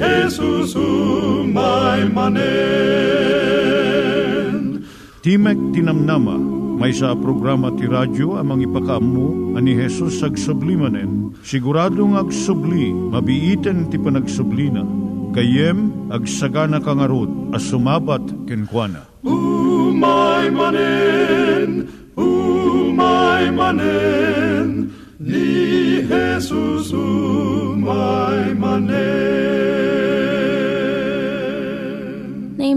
Jesus umay manen Timek Tinamnama, may sa programa ti radyo amang ipakaammo ani Hesus ag sublimanen. Siguradong ag subli, mabiiten ti panagsublina. Kayem ag sagana kangarot as sumabat kenkwana. Umay manen, umay manen, ni Jesus umay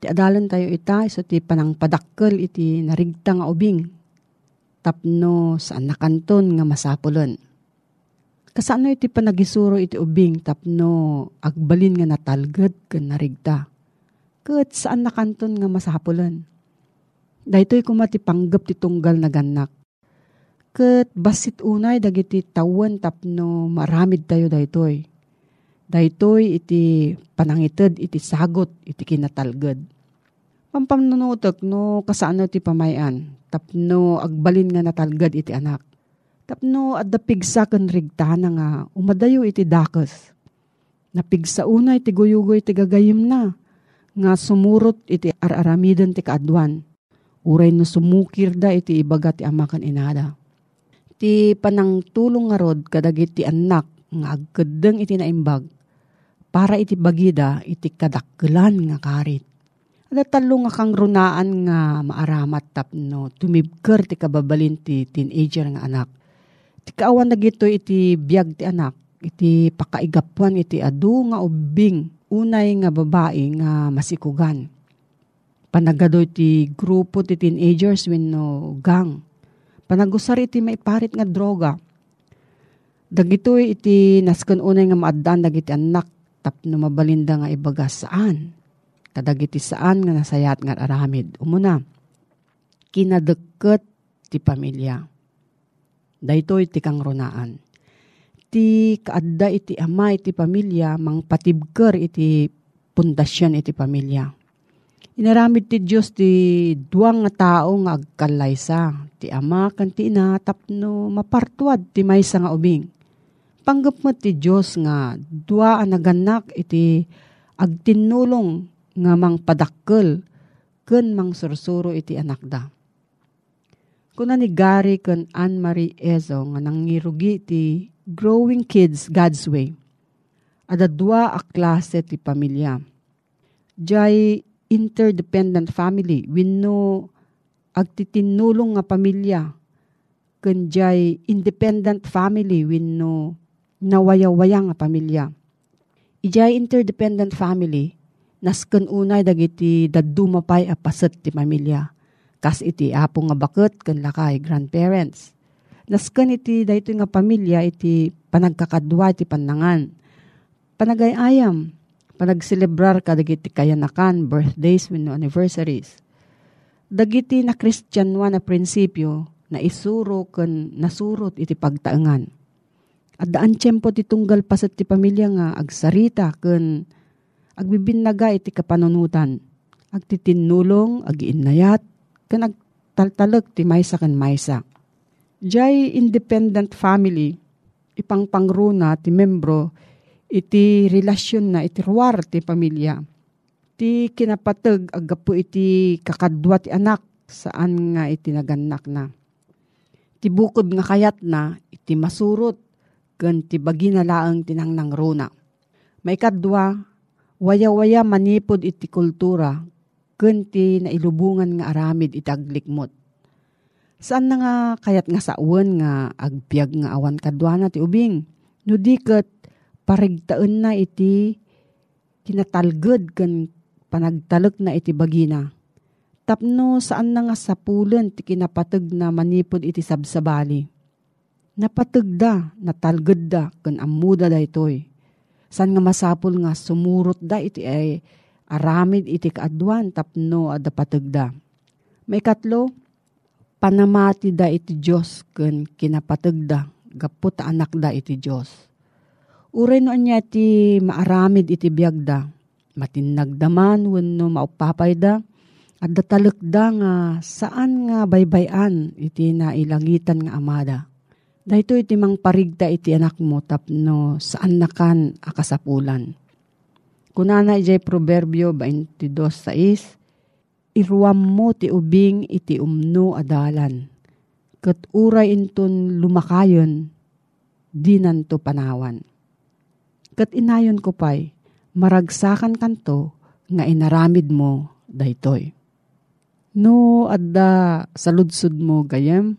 Ti adalan tayo ita, so ti panang padakkel iti narigta nga ubing. Tapno sa nakanton nga masapulon. Kasano iti panagisuro iti ubing tapno agbalin nga natalged ken narigta. Ket saan nakanton nga masapulon. Daytoy kumati panggap ti tunggal na ganak. Ket basit unay dagiti tawen tapno maramid tayo daytoy Daytoy iti panangited iti sagot iti kinatalged. Pampanunutok no kasano ti pamayan tapno agbalin nga natalged iti anak. Tapno at pigsa ken rigtana nga umadayo iti dakes. Napigsa una iti guyugoy iti gagayim na nga sumurot iti araramiden ti kaadwan. Uray no sumukir da iti ibaga ti amakan inada. Ti panang tulong nga rod kadagiti anak nga agkedeng iti naimbag para iti bagida iti kadakkelan nga karit. Ada nga kang runaan nga maaramat tapno tumibker ti kababalin ti teenager nga anak. Ti kaawan na gito iti biyag ti anak, iti pakaigapuan iti adu nga ubing unay nga babae nga masikugan. Panagado iti grupo ti teenagers wenno gang. Panagusar iti maiparit nga droga. Dagitoy iti nasken unay nga maaddan dagiti anak tapno mabalinda nga ibaga saan. Kadagiti saan nga nasayat nga aramid. Umuna, kinadeket ti pamilya. Daytoy ti kang runaan. Ti kaadda iti ama iti pamilya, mang patibker iti pundasyon iti pamilya. Inaramid ti Diyos ti duwang nga tao nga agkalaysa. Ti ama kan ti ina tapno mapartuad ti maysa nga ubing panggap mo ti Diyos nga dua ang naganak iti agtinulong nga mang padakkel ken mang sursuro iti anak da. Kuna ni Gary ken Anne-Marie Ezo nga nangirugi ti Growing Kids God's Way. Ada dua a klase ti pamilya. Jay interdependent family wenno agtitinulong nga pamilya ken jay independent family wenno na wayawaya nga pamilya. Ijay interdependent family, nasken unay dagiti daddu mapay a paset ti pamilya. Kas iti apo nga baket ken lakay grandparents. Nasken iti dayto nga pamilya iti panagkakadwa iti panangan. Panagayayam, panagselebrar ka dagiti kayanakan, birthdays, wenno anniversaries. Dagiti na Kristyanwa na prinsipyo na isuro ken nasurot iti pagtaengan at daan tiyempo ti tunggal pasat ti pamilya nga agsarita ken agbibinaga iti kapanunutan. Agtitinulong, agiinayat, ken agtaltalag ti maysa ken maysa. Jay independent family, ipangpangruna ti membro, iti relasyon na iti ruwar ti pamilya. Ti kinapatag agapu iti kakadwa ti anak saan nga iti naganak na. Ti bukod nga kayat na iti masurot ken ti bagi na laang tinangnang runa. May kadwa, waya-waya manipod iti kultura, ken ti nailubungan nga aramid itaglikmot. Saan na nga kayat nga sauen nga agbyag nga awan kadwa na ti ubing? No diket parigtaen na iti kinatalged ken panagtalek na iti bagina. Tapno saan na nga sapulen ti kinapateg na manipod iti sabsabali napatagda, natalgad da, kan amuda da itoy. San nga masapul nga sumurot da iti ay aramid iti kaadwan tapno ada patagda. May katlo, panamati da iti Diyos kan kinapatagda, gapot anak da iti Diyos. Uray no niya ti maaramid iti biyagda, matinagdaman wenno maupapay da, at da nga saan nga baybayan iti nailangitan nga amada Dahito iti mang parigda iti anak mo tapno saan nakan akasapulan. Kunana ijay proverbio 22.6, iruam mo ti ubing iti umno adalan. Kat uray inton lumakayon, di nanto panawan. Kat inayon ko pa'y, maragsakan kanto nga inaramid mo daytoy. No, adda sa ludsud mo gayem,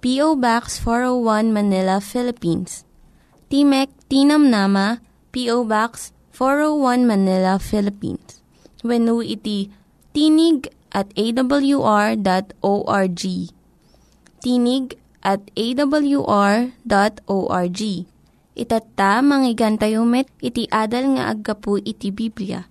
P.O. Box 401 Manila, Philippines. Timek Tinam Nama, P.O. Box 401 Manila, Philippines. When iti tinig at awr.org. Tinig at awr.org. Itatta, manggigan tayo met, iti adal nga aggapu iti Biblia.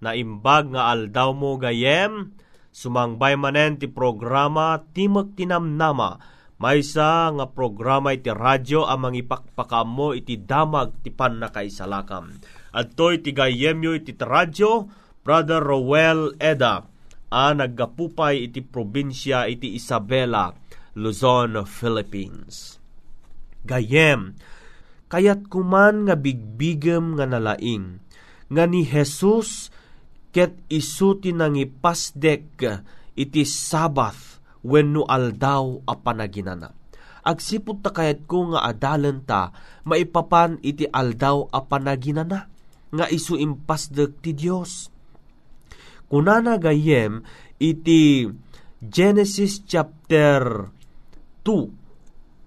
Naimbag nga aldaw mo gayem, sumangbay manen ti programa Timok Tinamnama, maysa nga programa iti radyo amang ipakpakam mo iti damag ti panakaisalakam. At to'y ti gayemyo iti radyo, Brother Roel Eda, a naggapupay iti probinsya iti Isabela, Luzon, Philippines. Gayem, kayat kuman nga bigbigem nga nalaing, nga ni Jesus ket isuti nang ipasdek iti Sabath wenno aldaw a panaginana. Agsipot ta kayat ko nga adalan ta maipapan iti aldaw a panaginana nga isu impasdek ti Dios. Kunana gayem iti Genesis chapter 2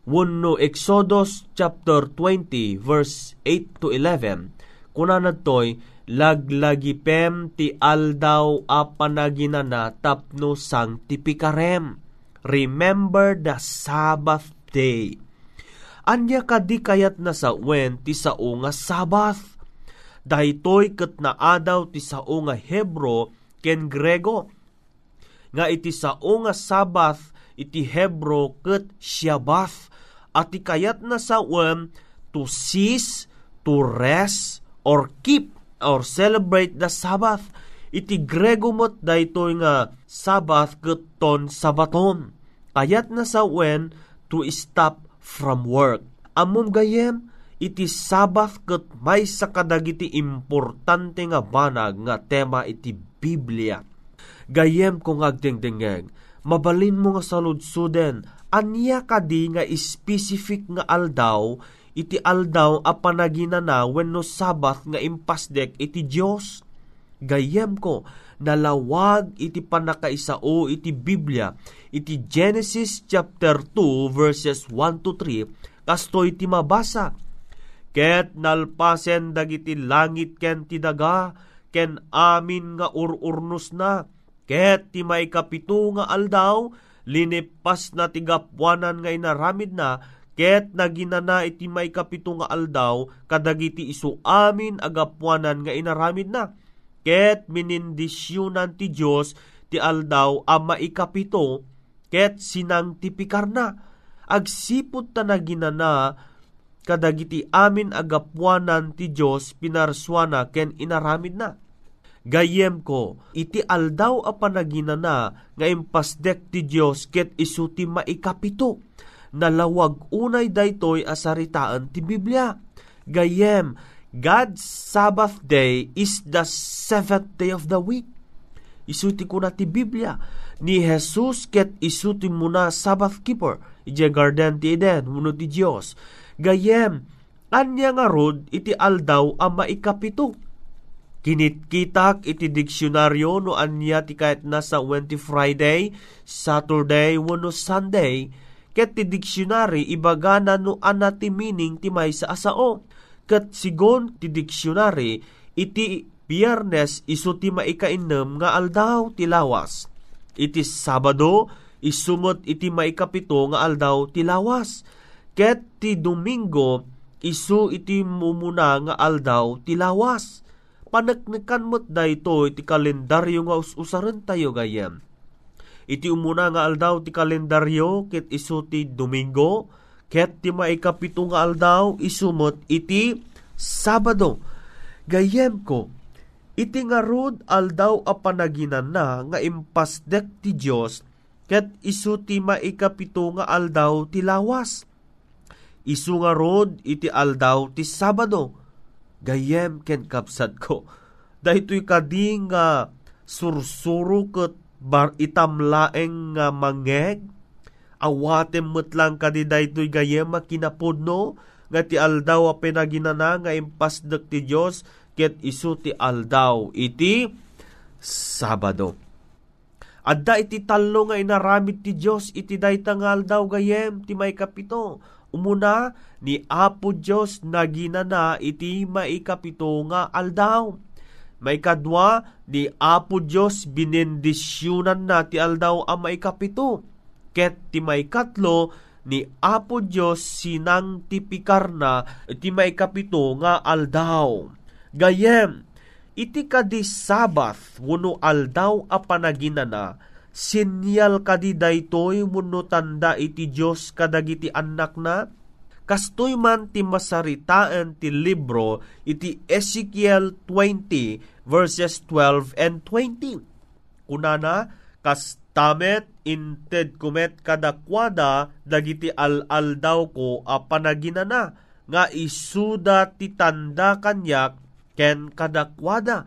wenno Exodus chapter 20 verse 8 to 11 kunana toy laglagipem ti aldaw a panaginana tapno sanctificarem remember the Sabbath day. Anya kadi kayat na sa wen ti sao nga Sabbath? Daytoy ket naadaw ti sao nga Hebro ken Grego. Nga iti sao nga Sabbath iti Hebro ket Shabbath. At kayat na sa wen to cease, to rest, or keep, or celebrate the Sabbath. Iti Grego mot daytoy nga Sabbath ket ton Sabaton. Kayat na sa wen to stop from work. Amom gayem, iti Sabbath ket may sa kadagiti importante nga banag nga tema iti Biblia. Gayem kung agdengdengeg, mabalin mo nga saludsuden, anya kadi nga specific nga aldaw, iti aldaw a panaginana wenno Sabbath nga impasdek iti Dios. Gayem ko, nalawag iti panakaisao iti Biblia, iti Genesis chapter 2 verses 1 to 3, kastoy ti mabasa. Ket nalpasen dagiti langit ken ti daga, ken amin nga ururnos na, ket ti may kapito nga aldaw, linipas na tigapwanan nga inaramid na, ket naginana iti may kapito nga aldaw, kadagiti isu amin agapwanan nga inaramid na. Ket minindisyunan ti Diyos ti aldaw a maikapito, ket sinangtipikar na. Agsipod ta naginana, kadagiti amin agapwanan ti Diyos pinarswana ken inaramid na gayem ko, iti aldaw a panaginana nga impasdek ti Dios ket isu ti maikapito. Nalawag unay daytoy asaritaan ti Biblia. Gayem, God's Sabbath day is the seventh day of the week. Isuti ko na ti Biblia. Ni Jesus ket isuti mo na Sabbath keeper. Ije garden ti Eden, muno ti Dios. Gayem, anya nga rod iti aldaw a maikapito Kinitkitak iti diksyonaryo no anya ti kahit nasa Wednesday Friday, Saturday, wano Sunday, ket ti diksyonary ibagana no ana ti meaning ti may sa asao. Ket sigon ti diksyonary iti biyernes iso ti maikainem nga aldaw ti lawas. Iti Sabado isumot iti maikapito nga aldaw ti lawas. Ket ti Domingo isu iti mumuna nga aldaw ti lawas panagnikan mo't dayto iti kalendaryo nga us-usaran tayo gayam. Iti umuna nga aldaw ti kalendaryo ket isu ti Domingo ket ti maikapito nga aldaw isumot iti Sabado. Gayem ko, iti nga rod aldaw a panaginan na nga impasdek ti Dios ket isu ti maikapito nga aldaw ti lawas. Isu nga rod iti aldaw ti Sabado. Gayem ken kapsat ko. Dahito'y kadi nga sursuro ket bar itamlaeng nga mangeg awatem metlang kadi daytoy gayem makinapudno nga ti aldaw a pinaginana nga impasdek ti Dios ket isu ti aldaw iti Sabado. Adda iti talo nga inaramid ti Dios iti dayta nga aldaw gayem ti may kapito. Umuna ni Apo Dios naginana iti maikapito nga aldaw may kadwa, ni Apo Diyos binendisyonan na ti aldaw ang maikapito. Ket ti may katlo, ni Apo Diyos sinang tipikar na ti maikapito nga aldaw. Gayem, iti kadi sabath wano aldaw a panaginana, sinyal kadi daytoy wano tanda iti Diyos kadagiti anak na, kastoy man ti masaritaan ti libro iti Ezekiel 20 verses 12 and 20. Kunana, kastamet inted kumet kadakwada dagiti al-al daw ko a panaginana nga isuda ti tanda kanyak ken kadakwada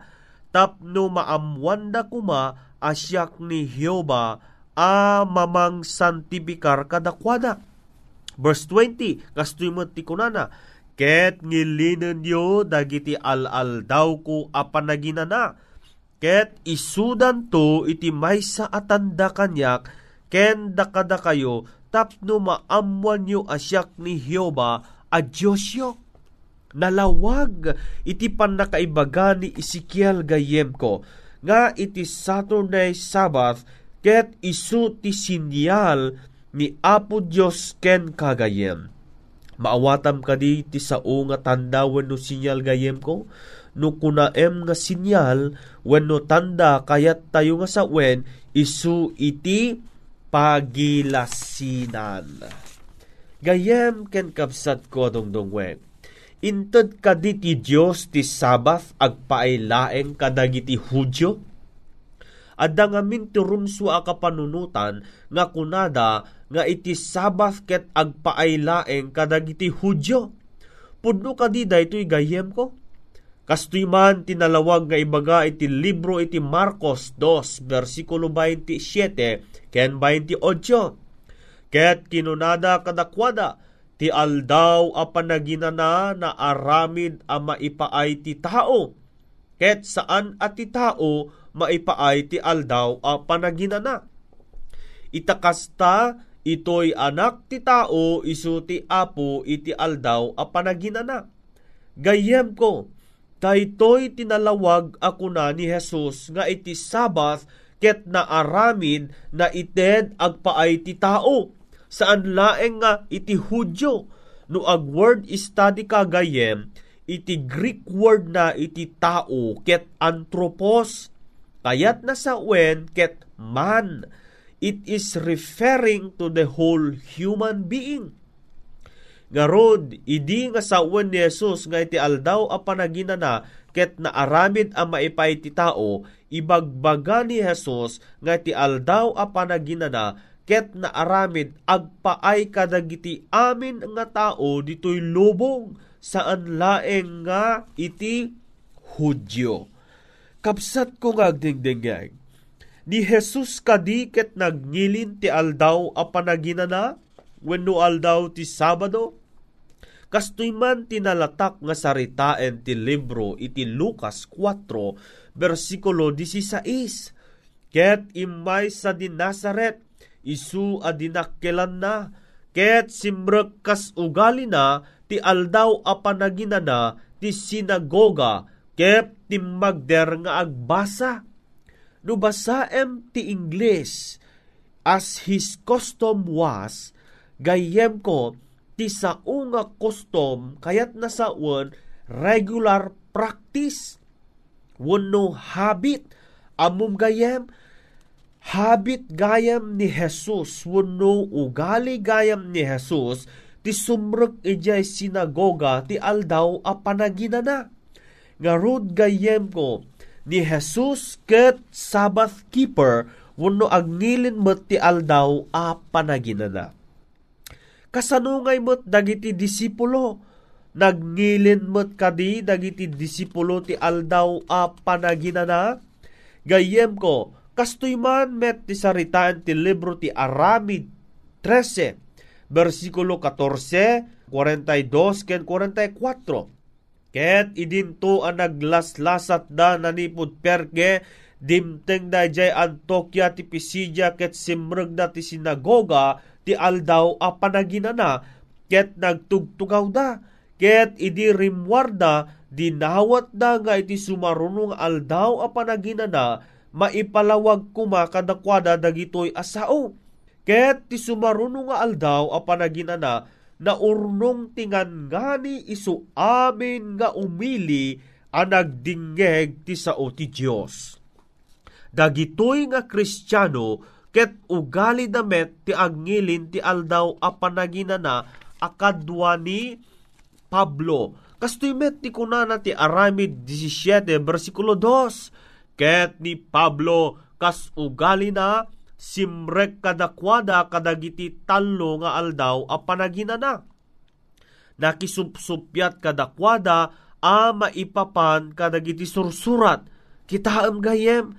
tapno maamwanda kuma asyak ni Hioba a mamang santibikar kadakwada. Verse 20, kastoy mo ti kunana, Ket ngilinen yo dagiti al-al daw ko apanaginana. Ket isudan to iti maysa atanda kanyak ken dakada kayo tapno maamwan yo asyak ni Hioba a Diyos yo. Nalawag iti panakaibaga ni Ezekiel gayem ko nga iti Saturday Sabbath ket isu ti sinyal ni Apo Diyos ken kagayem Maawatam kadi ti sao nga tanda wenno sinyal gayem ko no kunaem nga sinyal wenno tanda kayat tayo nga sawen isu iti pagilasinan. Gayem ken kapsat ko dongdongwen. Inted kadi ti Dios ti Sabbath agpailaeng kadagiti Hudyo adda nga minturunso a kapanunutan nga kunada nga iti Sabbath ket agpaaylaeng kadagiti Hudyo. Pudno kadi daytoy gayem ko. Kastoy man tinalawag nga ibaga iti libro iti Marcos 2 versikulo 27 ken 28. Ket kinunada kadakwada ti aldaw a panaginana na aramid a maipaay ti tao. Ket saan at ti tao maipaay ti aldaw a panaginana. Itakasta ito'y anak ti tao isu ti apo iti aldaw a panaginana. Gayem ko, daytoy tinalawag ako na ni Jesus nga iti Sabbath ket naaramid na ited agpaay ti tao. Saan laeng nga iti Hudyo no ag word study ka gayem iti Greek word na iti tao ket anthropos Kayat na sa wen ket man, it is referring to the whole human being. Garod, idi nga sa wen ni Jesus nga iti aldaw a panaginana ket naaramid a maipay ti tao, ibagbaga ni Jesus nga iti aldaw a panaginana ket naaramid agpaay kadagiti amin nga tao ditoy lubong saan laeng nga iti Hudyo Kapsat ko nga agdingdinggay. Ni Jesus kadiket nagnilin ti aldaw a panaginana wenno aldaw ti Sabado. Kastoy man tinalatak nga saritaen ti libro iti Lucas 4 versikulo 16. Ket imay sa di Nazaret isu a dinakkelan na ket simrek kas ugali na ti aldaw a panaginana ti sinagoga Kep timmagder nga agbasa. No basaem ti Ingles as his custom was, gayem ko ti sao nga custom kayat na saon regular practice. Wano habit amum gayem habit gayam ni Jesus wenno ugali gayam ni Jesus ti sumrek ijay sinagoga ti aldaw a panaginana. Nga rod gayem ko ni Jesus ket Sabbath keeper wenno agnilin met ti aldaw a panaginana. Kasanungay met dagiti disipulo nagnilin met kadi dagiti disipulo ti aldaw a panaginana. Gayem ko Kastoy man met ti saritaan ti libro ti Aramid 13, versikulo 14, 42, ken 44. Ket idinto ang naglaslasat da nanipod perge, dimteng da jay Antokya ti Pisidia ket simreg da ti sinagoga ti aldaw a panaginana ket nagtugtugaw da ket idi rimwarda dinawat da nga iti sumarunong aldaw a panaginana maipalawag kuma kadakwada dagitoy asao. Ket ti sumaruno nga aldaw a panaginana na urnong tingan ngani isu amin nga umili a nagdingeg ti sao ti Dios. Dagitoy nga Kristiyano ket ugali damet ti agngilin ti aldaw a panaginana akadwa ni Pablo. Kastoy met ti kunana ti Aramid 17 versikulo 2 Ket ni Pablo kas ugali na simrek kadakwada kadagiti talo nga aldaw a panaginana. Nakisupsupyat kadakwada a maipapan kadagiti sursurat. Kitaam gayem,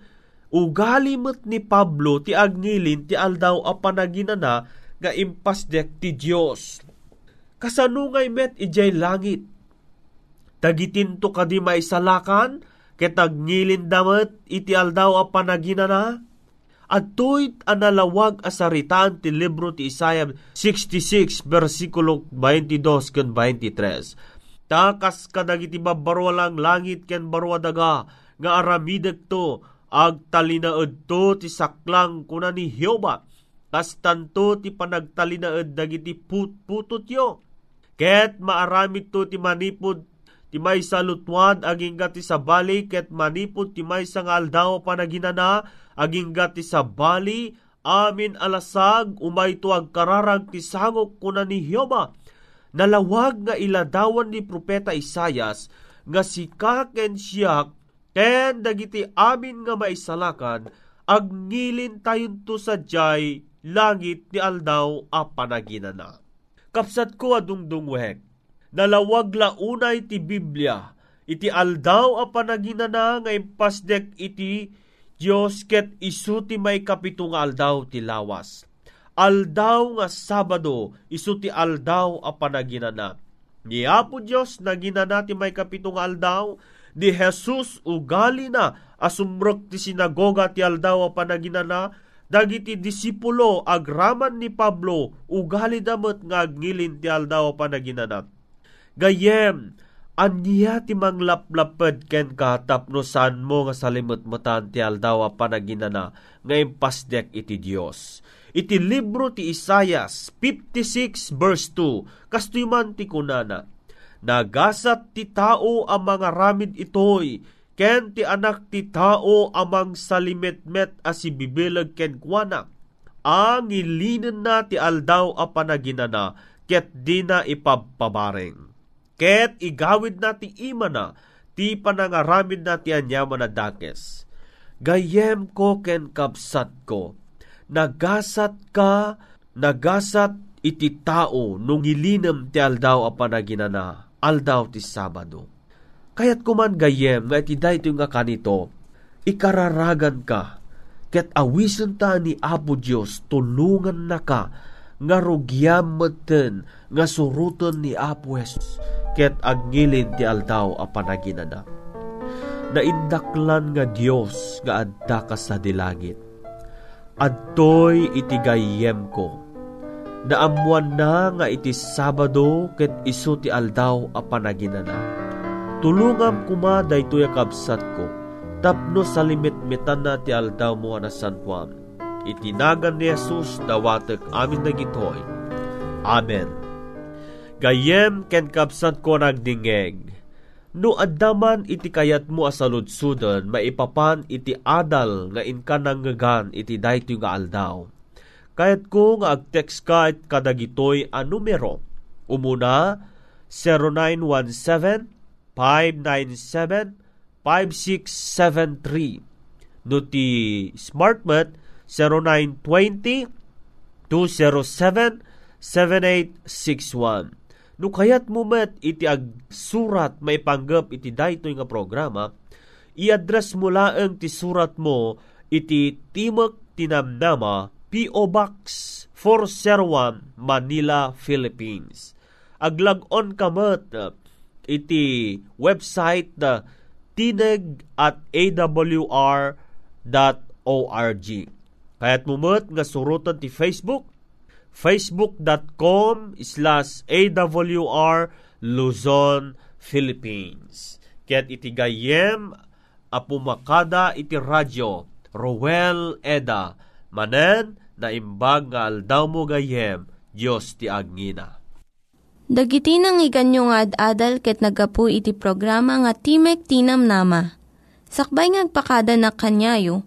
ugali met ni Pablo ti agnilin ti aldaw a panaginana nga impasdek ti Dios. Kasanungay met ijay langit. Dagitinto kadi maisalakan, Kitagnilin damat iti aldaw a panaginana. At tuit analawag asaritaan ti libro ti Isaiah 66 versikulo 22 ken 23. Takas kadagiti babaro lang langit ken barwa daga nga aramidek to ag talinaed to ti saklang kuna ni Hioba kas tanto ti panagtalinaed dagiti put-putot yo. Ket maaramid to ti manipod ti may salutwad aging gati sa bali ket manipod ti may sangal daw panaginana aging gati sa bali amin alasag umay tuag kararag ti sangok kuna ni Hioba nalawag nga iladawan ni propeta Isayas nga si kaken siyak ken dagiti amin nga maisalakan agnilin tayon to sa jay langit ni aldaw a panaginana. Kapsat ko adungdung wehek nalawag la unay ti Biblia, iti aldaw a panaginana nga impasdek iti Diyos ket isu ti may kapitong aldaw ti lawas. Aldaw nga Sabado, isu ti aldaw a panaginana. Ni Apo Diyos na ginana ti may kapitong aldaw, ni Jesus ugali na asumrok ti sinagoga ti aldaw a panaginana, dagiti disipulo agraman ni Pablo ugali damot nga agngilin ti aldaw a panaginana Gayem, anya ti manglaplaped ken katapno saan mo nga salimot motan ti aldawa panaginana nga impasdek iti Dios. Iti libro ti Isayas 56 verse 2 kastoy ti kunana. Nagasat ti tao ang mga ramid itoy ken ti anak ti tao amang salimetmet as si bibilag ken kuana. Ang ilinen na ti aldaw a panaginana ket di na ipagpabareng Ket igawid na ti ima na, ti panangaramid na ti anyaman na dakes. Gayem ko ken kapsat ko, nagasat ka, nagasat iti tao nung ilinam ti aldaw a panaginana, aldaw ti Sabado. Kayat kuman gayem nga iti dayto nga kanito, ikararagan ka, ket awisen ta ni Apo Dios tulungan na ka, nga rugyam nga suruton ni Apo Jesus ket agnilin ti aldaw a panaginana. Naindaklan nga Dios nga adda sa dilangit. Adtoy iti gayem ko. Naamuan na nga iti Sabado ket isu ti aldaw a panaginana. Tulungam kuma daytoy kabsat ko. Tapno sa limit-mitan na ti aldaw mo na San Juan. Itinagan ni Jesus dawatek amin nagitoy. Amen. Gayem ken kapsat ko nagdingeg. No addaman iti kayat mo asaludsudan, maipapan iti adal nga inka nanggagan iti daytoy nga aldaw. Kayat ko nga ag-text ka at kadagitoy a numero. Umuna, 0917-597-5673. No ti SmartMat, 0920-207-7861. No kayat mo met iti agsurat may panggap iti daytoy nga programa, i-address mo laeng ti surat mo iti Timok Tinamnama, P.O. Box 401, Manila, Philippines. Aglag-on kamat iti website na tineg at awr.org. Kaya't mumot nga surutan ti Facebook, facebook.com slash awr Luzon, Philippines. Kaya't iti gayem apumakada iti radyo Rowel Eda manen na imbag nga aldaw mo gayem Diyos ti agngina. Dagiti nang iganyo nga ad-adal ket nagapu iti programa nga Timek Tinam Nama. Sakbay ngagpakada na kanyayo,